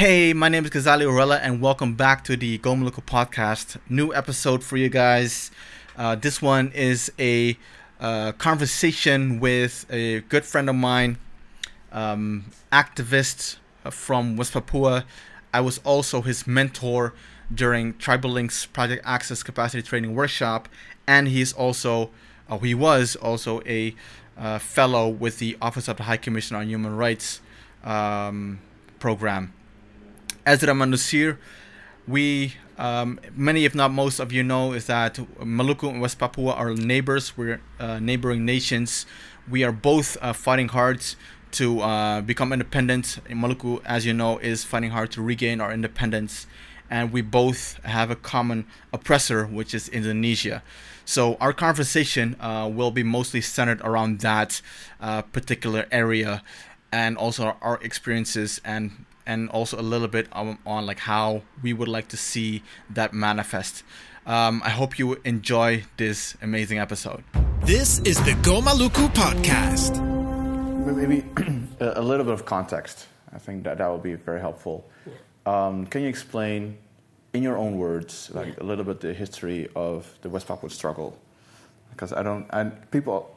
Hey, my name is Ghazali Orella, and welcome back to the Go Maluku podcast. New episode for you guys. Uh, this one is a uh, conversation with a good friend of mine, um, activist from West Papua. I was also his mentor during Tribal Links Project Access Capacity Training Workshop, and he's also, uh, he was also a uh, fellow with the Office of the High Commissioner on Human Rights um, program. Esra Mandosir, we, um, many if not most of you know, is that Maluku and West Papua are neighbors. We're uh, neighboring nations. We are both uh, fighting hard to uh, become independent. Maluku, as you know, is fighting hard to regain our independence. And we both have a common oppressor, which is Indonesia. So our conversation uh, will be mostly centered around that uh, particular area and also our experiences and and also a little bit on, on like how we would like to see that manifest. Um, I hope you enjoy this amazing episode. This is the Go Maluku podcast. Maybe a little bit of context. I think that that would be very helpful. Um, can you explain, in your own words, like a little bit the history of the West Papua struggle? Because I don't, and people,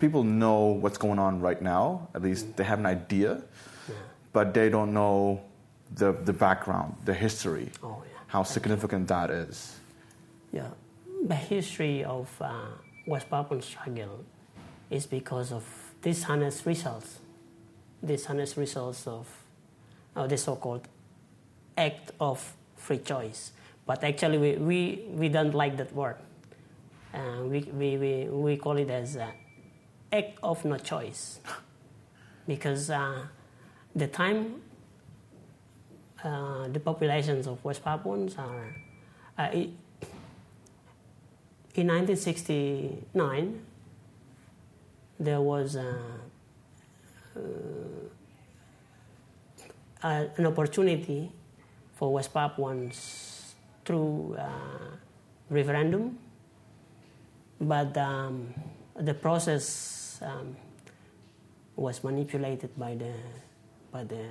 people know what's going on right now. At least they have an idea but they don't know the, the background, the history, oh, yeah. how significant that is. Yeah, the history of uh, West Papuan struggle is because of dishonest results, dishonest results of uh, the so-called act of free choice. But actually, we, we, we don't like that word. Uh, we, we, we, we call it as uh, act of no choice. because uh, the time uh, the populations of West Papuans are uh, in 1969 there was uh, uh, an opportunity for West Papuans through uh, referendum, but um, the process um, was manipulated by the by the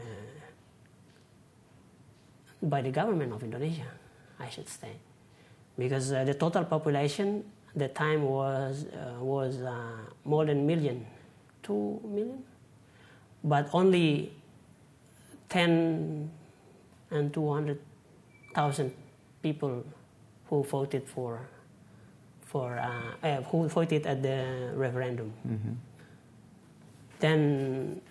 by the government of Indonesia, I should say, because uh, the total population at the time was uh, was uh, more than million, two million, but only ten and two hundred thousand people who voted for for uh, uh, who voted at the referendum. Mm-hmm. Then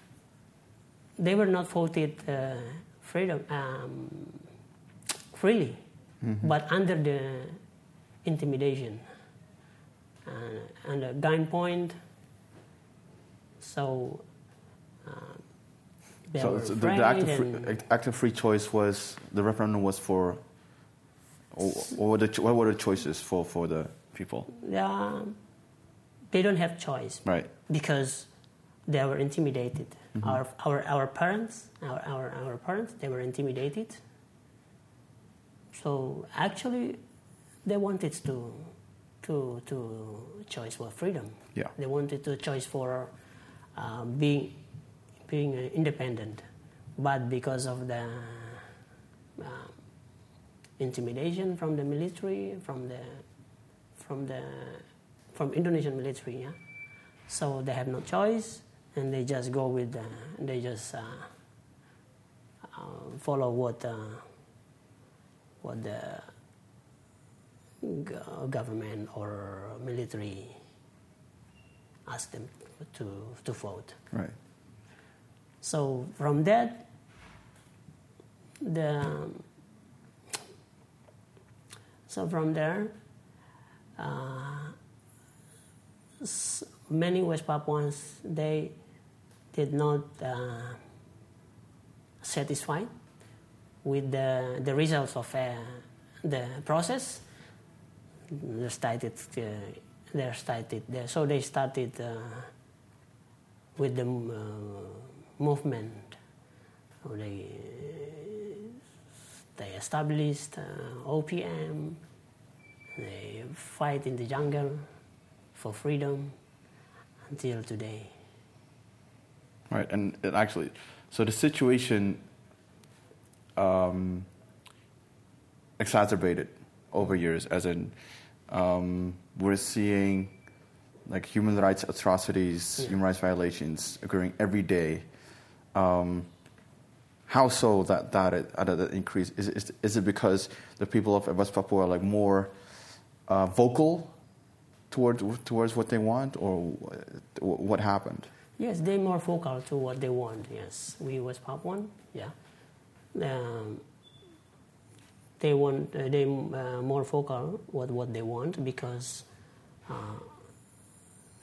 they were not voted uh, freedom um, freely, mm-hmm. but under the intimidation uh, and a gunpoint. So. Uh, so the, the active, free, active free choice was the referendum was for. What were the, what were the choices for, for the people? Yeah, they don't have choice. Right. Because they were intimidated. Mm-hmm. Our, our, our parents, our, our, our parents, they were intimidated. So actually, they wanted to, to, to choice for freedom. Yeah. They wanted to choice for uh, being, being independent. But because of the uh, intimidation from the military, from the, from the, from Indonesian military, yeah. So they have no choice and they just go with the, they just uh, uh, follow what uh, what the government or military ask them to to vote. Right. So from that, the so from there, uh, many West Papuans they did not uh, satisfied with the, the results of uh, the process. They started, uh, they started there. so they started uh, with the uh, movement. They, they established uh, OPM, they fight in the jungle for freedom until today. Right, and, actually, so the situation um, exacerbated over years. As in, um, we're seeing like human rights atrocities, Yeah. human rights violations occurring every day. Um, how so that that, it, that increase? Is, is, is it because the people of West Papua are like more uh, vocal towards towards what they want, or what happened? Yes, they're more vocal to what they want. Yes, we was West Papuan, yeah. Um, they want uh, they uh, more vocal what what they want because uh,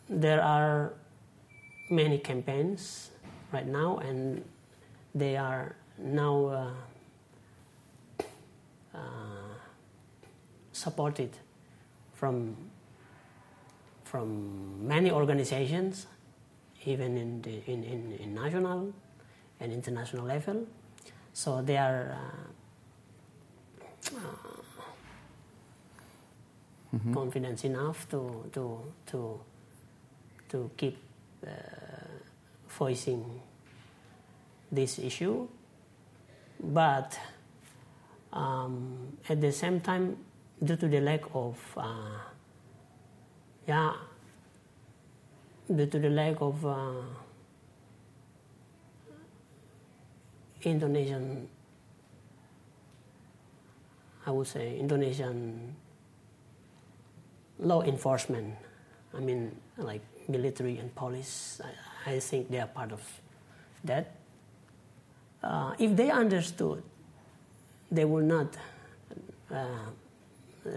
there are many campaigns right now, and they are now uh, uh, supported from from many organizations even in, the, in, in, in national and international level. So they are uh, uh, confident enough to, to, to, to keep uh, voicing this issue. But um, at the same time, due to the lack of uh, yeah, due to the lack of uh, Indonesian, I would say Indonesian law enforcement. I mean, like military and police. I, I think they are part of that. Uh, if they understood, they will not uh, uh,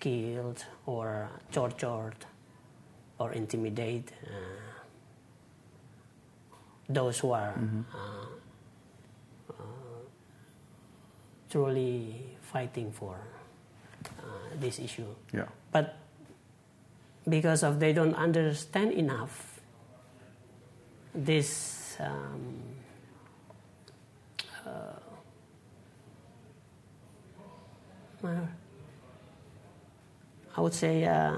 killed or tortured or intimidate uh, those who are uh, uh, truly fighting for uh, this issue. Yeah. But because of they don't understand enough this um, uh, I would say uh,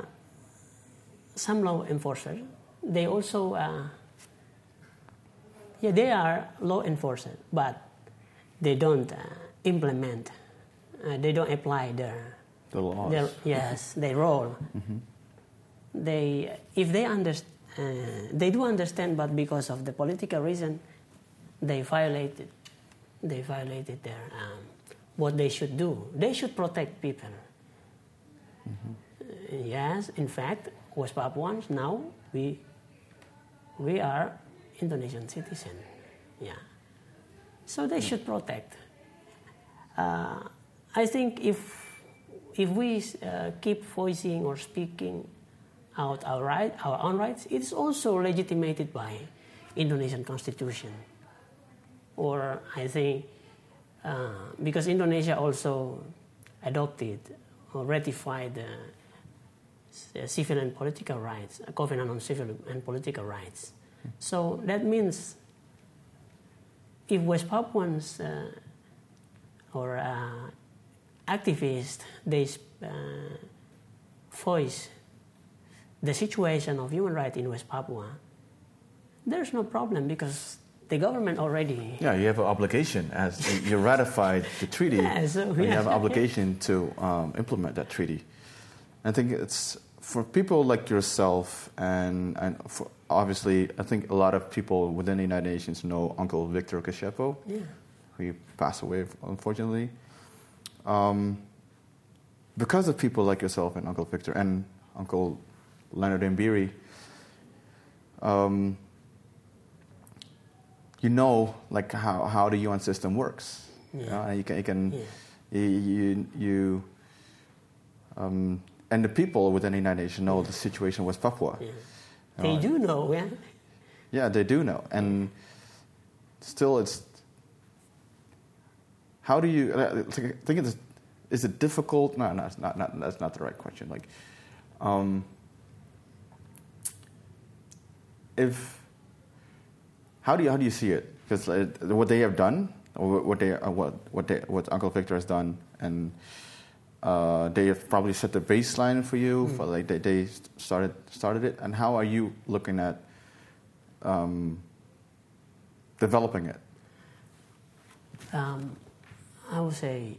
some law enforcers, they also, uh, yeah, they are law enforcers, but they don't uh, implement, uh, they don't apply their, The laws. their yes, their role. They, if they understand, uh, they do understand, but because of the political reason, they violated, they violated their um, what they should do. They should protect people. Yes, in fact, West Papuans now we we are Indonesian citizen. Yeah, so they should protect. Uh, I think if if we uh, keep voicing or speaking out our right, our own rights, it's also legitimated by Indonesian constitution. Or I think uh, because Indonesia also adopted or ratified the uh, civil and political rights, a covenant on civil and political rights. So that means if West Papuans uh, or uh, activists they uh, voice the situation of human rights in West Papua, there's no problem because the government already Yeah, you have an obligation as you ratified the treaty. Yeah, so, and You have an obligation to um, implement that treaty. I think it's for people like yourself, and and obviously, I think a lot of people within the United Nations know Uncle Victor Kaisiepo, yeah. who passed away unfortunately. Um, because of people like yourself and Uncle Victor and Uncle Leonard Imbiri, um, you know like how, how the UN system works. You, Yeah. know, you can, you, can Yeah. you, you, you um, and the people within the United Nations know the situation with Papua. Yeah. They know, do know, yeah. yeah, they do know, and still, it's how do you? I think it's is it difficult? No, no, it's not, not. That's not the right question. Like, um, if how do you how do you see it? Because what they have done, or what they uh, what what they, what Uncle Victor has done, and uh, they have probably set the baseline for you. For like they, they started started it, and how are you looking at um, developing it? Um, I would say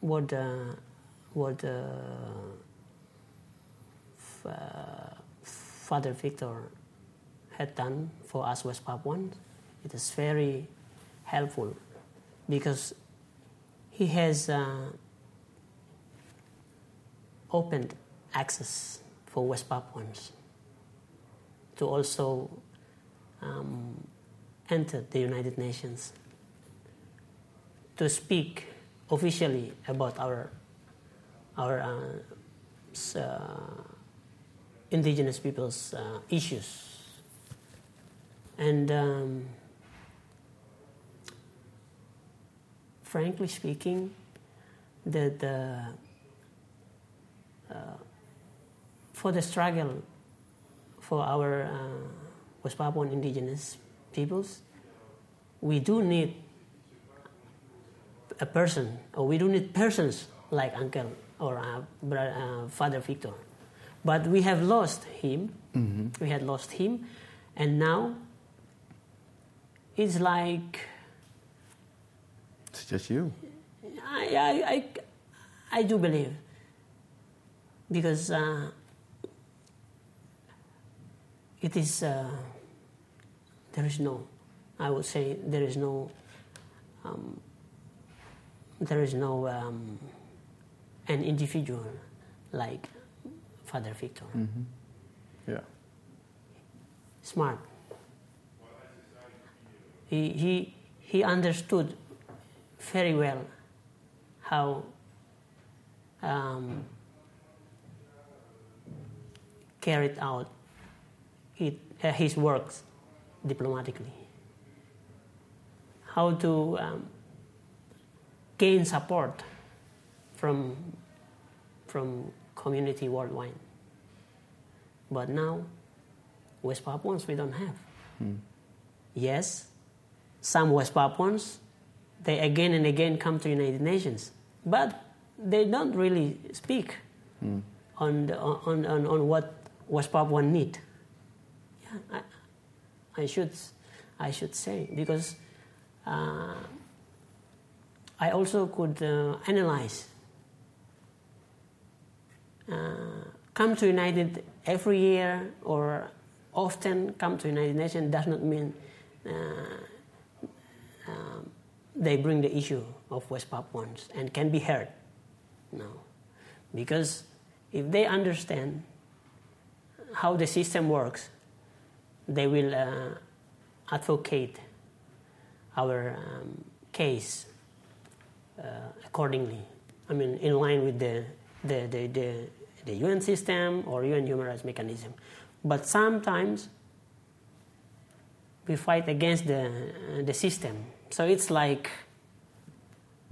what uh, what uh, f- uh, Father Victor had done for us West Papuans. It is very helpful because he has uh, opened access for West Papuans to also um, enter the United Nations to speak officially about our our uh, uh, indigenous people's uh, issues. And um, frankly speaking, the, the for the struggle for our uh, West Papuan indigenous peoples, we do need a person, or we do need persons like Uncle or uh, uh, Father Victor. But we have lost him. We had lost him, and now it's like It's just you. I, I, I, I do believe because uh, it is uh, there is no I would say there is no um, there is no um, an individual like Father Victor. Yeah. smart. He, he, he understood very well how um, carried out it, uh, his works diplomatically. How to um, gain support from, from community worldwide. But now, West Papuans, we don't have. Yes, some West Papuans, they again and again come to United Nations, but they don't really speak on, the, on, on, on what West Papuan need. Yeah, I, I should I should say because uh, I also could uh, analyze. Uh, come to United every year or often come to United Nations does not mean uh, um, they bring the issue of West Papuans and can be heard. No, because if they understand how the system works, they will uh, advocate our um, case uh, accordingly. I mean, in line with the, the, the, the, the UN system or UN human rights mechanism. But sometimes we fight against the, uh, the system. So it's like,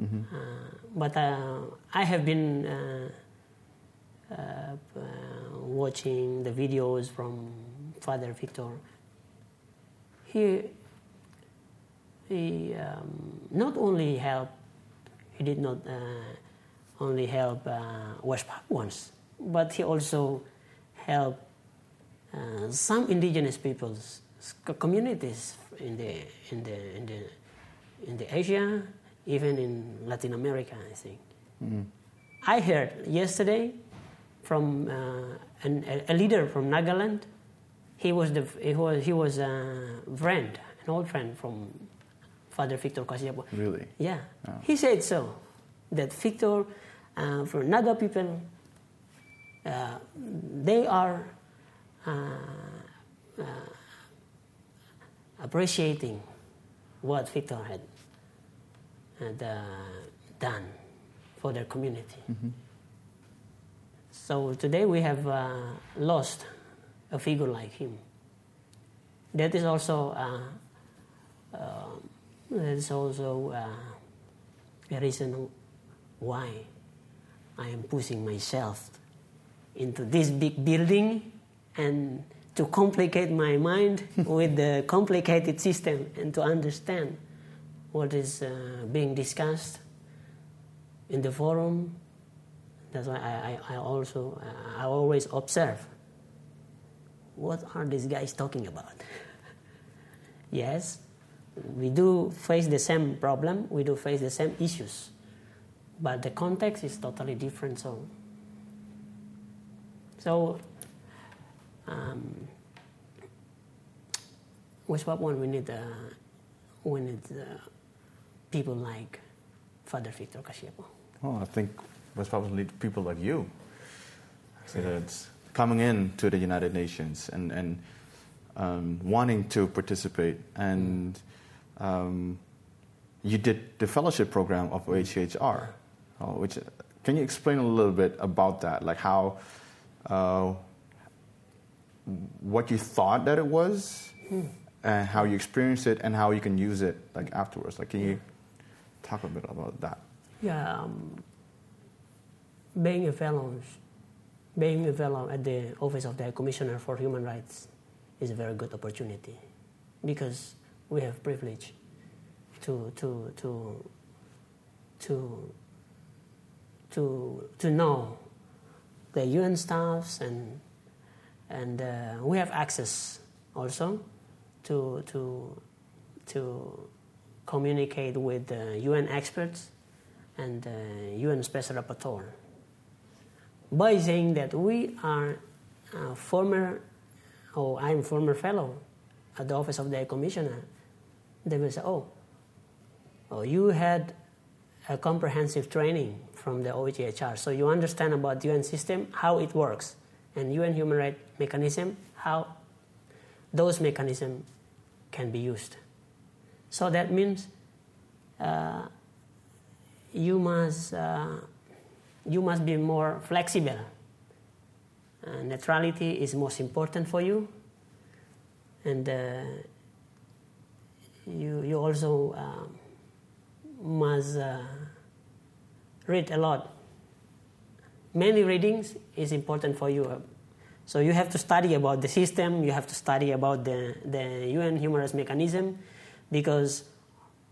uh, but uh, I have been uh, uh, uh, watching the videos from Father Victor. He, he um, not only helped, he did not uh, only help uh, West Papuans, but he also helped uh, some indigenous peoples, communities in the, in, the, in, the, in the Asia, even in Latin America, I think. I heard yesterday from uh, an, a, leader from Nagaland. He was the he was he was a friend, an old friend from Father Victor Kaisiepo. Really? Yeah, Oh. he said so. That Victor, uh, for Naga people, uh, they are uh, uh, appreciating what Victor had, had uh, done for their community. So today we have uh, lost a figure like him. That is also uh, uh, that is also uh, a reason why I am pushing myself into this big building and to complicate my mind with the complicated system and to understand what is uh, being discussed in the forum. That's why I, I, I also I always observe what are these guys talking about. yes, we do face the same problem, we do face the same issues, but the context is totally different. So, so um, West Papuan, we need, uh, we need uh, people like Father Victor Kaisiepo. Well, I think West probably people like you. That's coming in to the United Nations and, and um, wanting to participate. And um, you did the fellowship program of OHCHR, uh, which can you explain a little bit about that? Like how, uh, what you thought that it was, and how you experienced it, and how you can use it like afterwards. Like, can you talk a bit about that? Yeah, um, being a fellow, being a fellow at the Office of the Commissioner for Human Rights is a very good opportunity because we have privilege to to to to to to know the UN staffs and and uh, we have access also to to to communicate with the UN experts and the UN Special Rapporteur by saying that we are a former, or I'm former fellow at the Office of the Commissioner, they will say, oh, oh, you had a comprehensive training from the OHCHR, so you understand about the UN system, how it works, and UN human rights mechanism, how those mechanisms can be used. So that means uh, you must uh, you must be more flexible. Uh, neutrality is most important for you, and uh, you you also um, must uh, read a lot. Many readings is important for you. So you have to study about the system. You have to study about the the UN human rights mechanism, because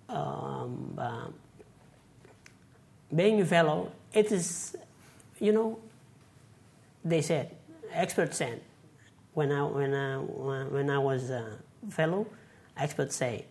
um, uh, being a fellow, it is, you know, they said, experts said, when I, when I, when I was a fellow, experts say,